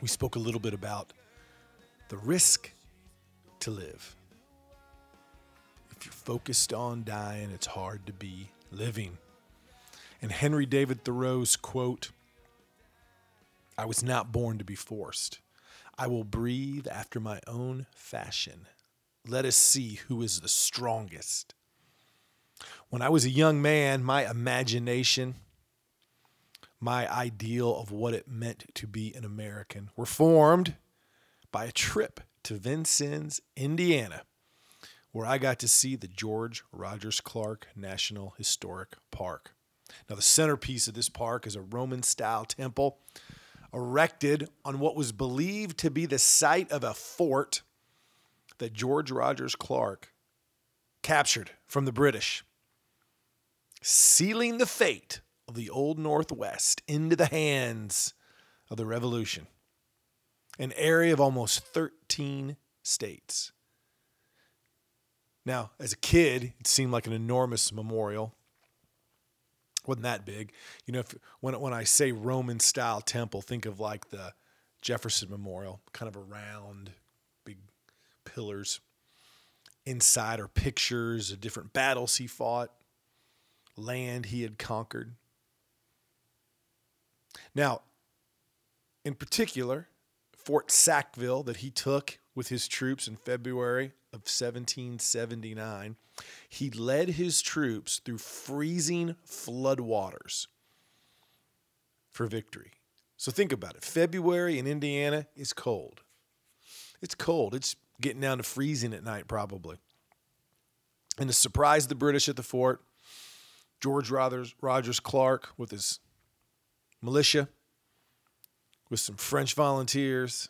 we spoke a little bit about the risk to live. If you're focused on dying, it's hard to be living. And Henry David Thoreau's quote I was not born to be forced. I will breathe after my own fashion. Let us see who is the strongest. When I was a young man, my imagination, my ideal of what it meant to be an American were formed by a trip to Vincennes, Indiana, where I got to see the George Rogers Clark National Historic Park. Now, the centerpiece of this park is a Roman style temple erected on what was believed to be the site of a fort that George Rogers Clark captured from the British, sealing the fate of the Old Northwest into the hands of the Revolution, an area of almost 13 states. Now, as a kid, it seemed like an enormous memorial. Wasn't that big. You know, if, when, when I say Roman style temple, think of like the Jefferson Memorial, kind of a round, big pillars. Inside are pictures of different battles he fought, land he had conquered. Now, in particular, Fort Sackville that he took with his troops in February of 1779, he led his troops through freezing floodwaters for victory. So think about it. February in Indiana is cold. It's cold. It's getting down to freezing at night, probably. And to surprise the British at the fort, George Rogers, Rogers Clark with his militia, with some French volunteers,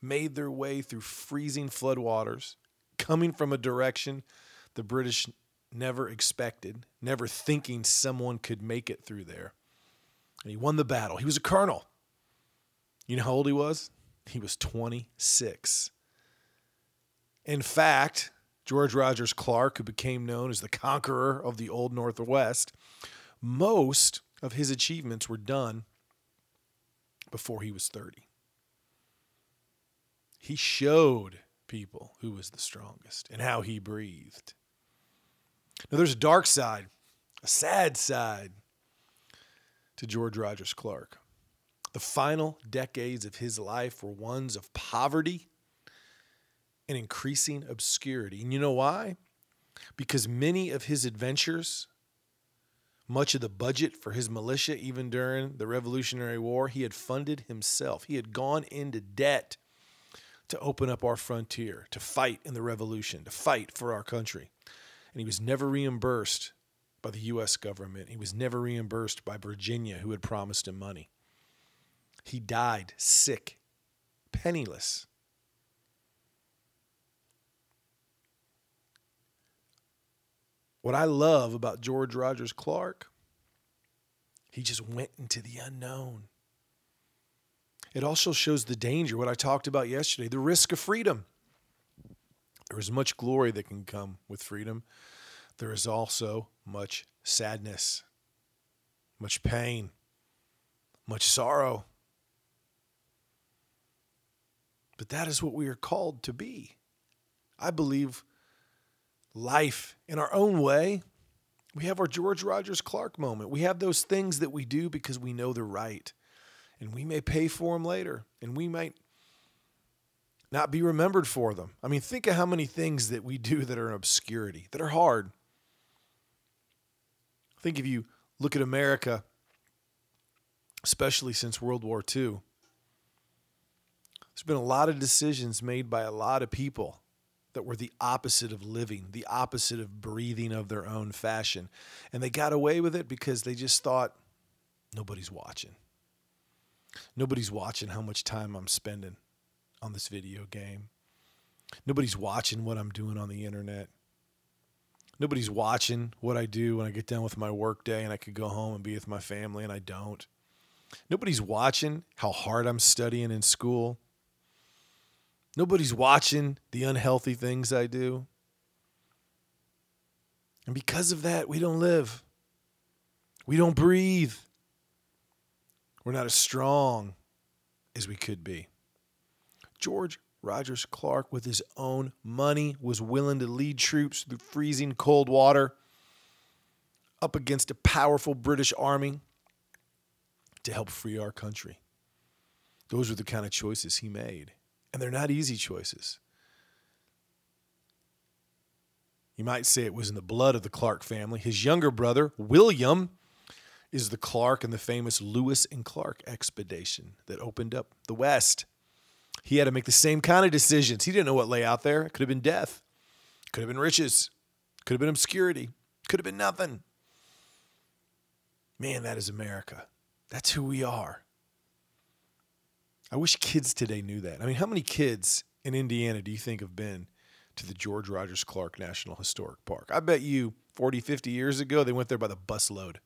made their way through freezing floodwaters, coming from a direction the British never expected, never thinking someone could make it through there. And he won the battle. He was a colonel. You know how old he was? He was 26. In fact, George Rogers Clark, who became known as the conqueror of the Old Northwest, most of his achievements were done before he was 30. He showed people who was the strongest and how he breathed. Now, there's a dark side, a sad side to George Rogers Clark. The final decades of his life were ones of poverty and increasing obscurity. And you know why? Because many of his adventures, much of the budget for his militia, even during the Revolutionary War, he had funded himself. He had gone into debt to open up our frontier, to fight in the revolution, to fight for our country. And he was never reimbursed by the U.S. government. He was never reimbursed by Virginia, who had promised him money. He died sick, penniless. What I love about George Rogers Clark, he just went into the unknown. It also shows the danger, what I talked about yesterday, the risk of freedom. There is much glory that can come with freedom. There is also much sadness, much pain, much sorrow. But that is what we are called to be. I believe life in our own way. We have our George Rogers Clark moment. We have those things that we do because we know they're right. And we may pay for them later, and we might not be remembered for them. I mean, think of how many things that we do that are in obscurity, that are hard. I think if you look at America, especially since World War II, there's been a lot of decisions made by a lot of people that were the opposite of living, the opposite of breathing of their own fashion. And they got away with it because they just thought nobody's watching. Nobody's watching how much time I'm spending on this video game. Nobody's watching what I'm doing on the internet. Nobody's watching what I do when I get done with my workday and I could go home and be with my family and I don't. Nobody's watching how hard I'm studying in school. Nobody's watching the unhealthy things I do. And because of that, we don't live. We don't breathe. We're not as strong as we could be. George Rogers Clark, with his own money, was willing to lead troops through freezing cold water up against a powerful British army to help free our country. Those were the kind of choices he made. And they're not easy choices. You might say it was in the blood of the Clark family. His younger brother, William, is the Clark in the famous Lewis and Clark expedition that opened up the West. He had to make the same kind of decisions. He didn't know what lay out there. It could have been death, could have been riches, could have been obscurity, could have been nothing. Man, that is America. That's who we are. I wish kids today knew that. I mean, how many kids in Indiana do you think have been to the George Rogers Clark National Historic Park? I bet you 40, 50 years ago, they went there by the busload.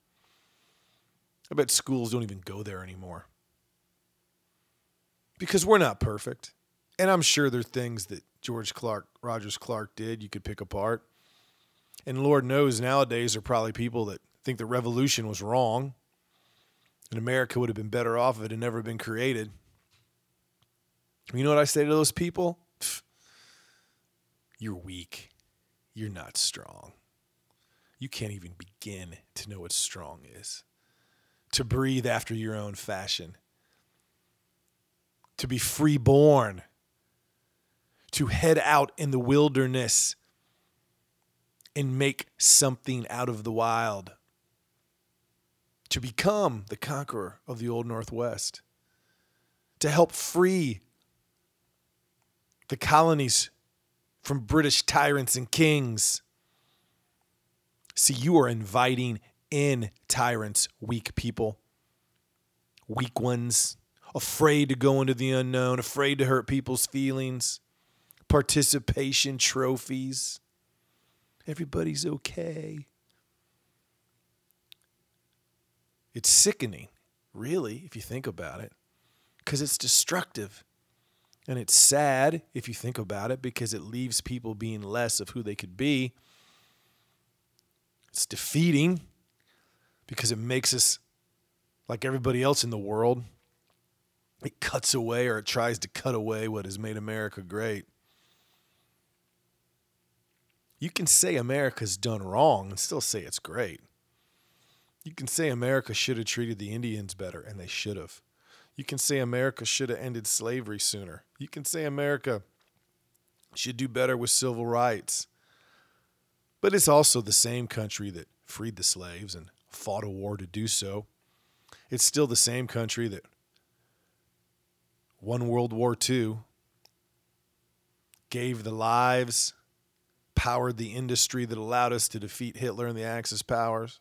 I bet schools don't even go there anymore because we're not perfect. And I'm sure there are things that George Clark, Rogers Clark did you could pick apart. And Lord knows nowadays there are probably people that think the revolution was wrong and America would have been better off if it had never been created. You know what I say to those people? You're weak. You're not strong. You can't even begin to know what strong is. To breathe after your own fashion to be freeborn, to head out in the wilderness and make something out of the wild, to become the conqueror of the Old Northwest, to help free the colonies from British tyrants and kings. See, you are inviting in tyrants, weak people, weak ones afraid to go into the unknown, afraid to hurt people's feelings, participation trophies. Everybody's okay. It's sickening, really, if you think about it, because it's destructive. And it's sad if you think about it because it leaves people being less of who they could be. It's defeating because it makes us like everybody else in the world it cuts away or it tries to cut away what has made America great. You can say America's done wrong and still say it's great. You can say America should have treated the Indians better, and they should have. You can say America should have ended slavery sooner. You can say America should do better with civil rights. But it's also the same country that freed the slaves and fought a war to do so. It's still the same country that won World War II, gave the lives, powered the industry that allowed us to defeat Hitler and the Axis powers.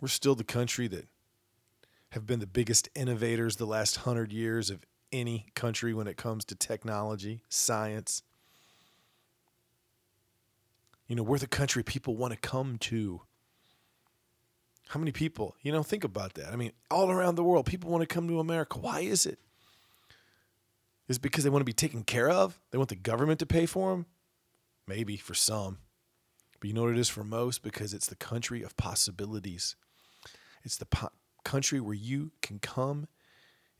We're still the country that have been the biggest innovators the last hundred years of any country when it comes to technology, science. You know, we're the country people want to come to. How many people, you know, think about that. I mean, all around the world, people want to come to America. Why is it? Is because they want to be taken care of? They want the government to pay for them? Maybe for some. But you know what it is for most? Because it's the country of possibilities. It's the po- country where you can come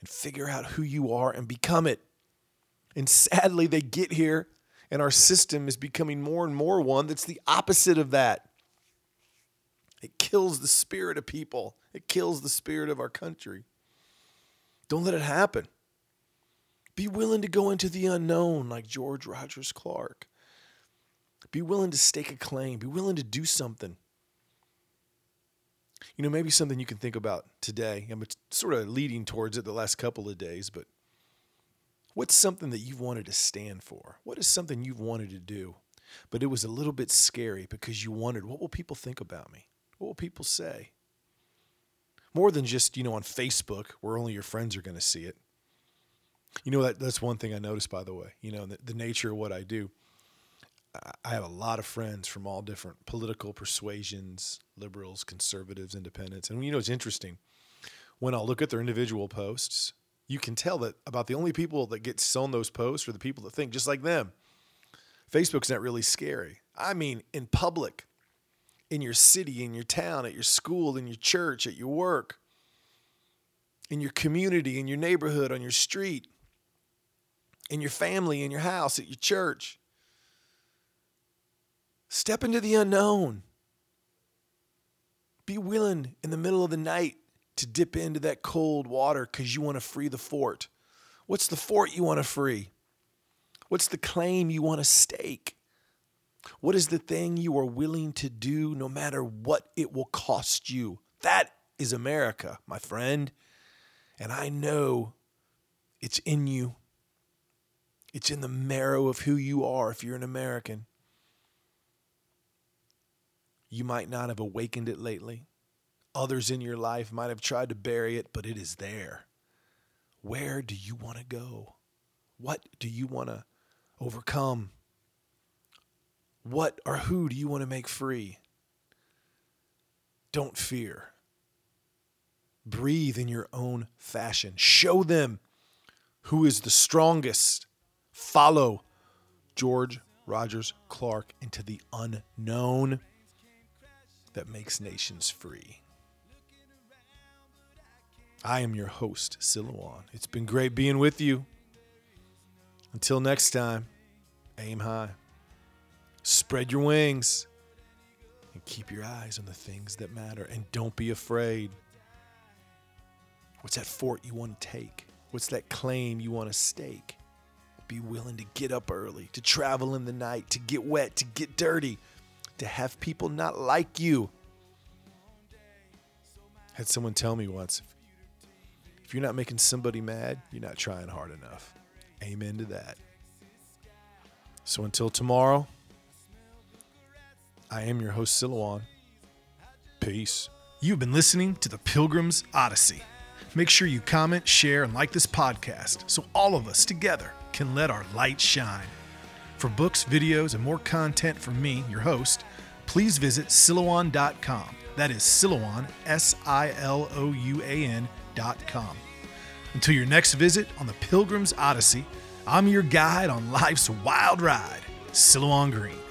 and figure out who you are and become it. And sadly, they get here, and our system is becoming more and more one that's the opposite of that. It kills the spirit of people, it kills the spirit of our country. Don't let it happen. Be willing to go into the unknown like George Rogers Clark. Be willing to stake a claim. Be willing to do something. You know, maybe something you can think about today. I'm sort of leading towards it the last couple of days, but what's something that you've wanted to stand for? What is something you've wanted to do, but it was a little bit scary because you wondered, what will people think about me? What will people say? more than just, you know, on Facebook where only your friends are going to see it. You know, that that's one thing I noticed, by the way, you know, the, the nature of what I do. I have a lot of friends from all different political persuasions, liberals, conservatives, independents. And you know, it's interesting. When I'll look at their individual posts, you can tell that about the only people that get shown those posts are the people that think just like them. Facebook's not really scary. I mean, in public, in your city, in your town, at your school, in your church, at your work, in your community, in your neighborhood, on your street, in your family, in your house, at your church. Step into the unknown. Be willing in the middle of the night to dip into that cold water because you want to free the fort. What's the fort you want to free? What's the claim you want to stake? What is the thing you are willing to do no matter what it will cost you? That is America, my friend. And I know it's in you. It's in the marrow of who you are if you're an American. You might not have awakened it lately. Others in your life might have tried to bury it, but it is there. Where do you want to go? What do you want to overcome? What or who do you want to make free? Don't fear. Breathe in your own fashion. Show them who is the strongest. Follow George Rogers Clark into the unknown that makes nations free. I am your host, Silouan. It's been great being with you. Until next time, aim high, spread your wings, and keep your eyes on the things that matter. And don't be afraid. What's that fort you want to take? What's that claim you want to stake? Be willing to get up early, to travel in the night, to get wet, to get dirty, to have people not like you. Had someone tell me once if you're not making somebody mad, you're not trying hard enough. Amen to that. So until tomorrow, I am your host, Silouan. Peace. You've been listening to the Pilgrim's Odyssey. Make sure you comment, share, and like this podcast so all of us together can let our light shine. For books, videos, and more content from me, your host, please visit Silouan.com. That is Silouan, S I L O U A N.com. Until your next visit on the Pilgrim's Odyssey, I'm your guide on life's wild ride, Silouan Green.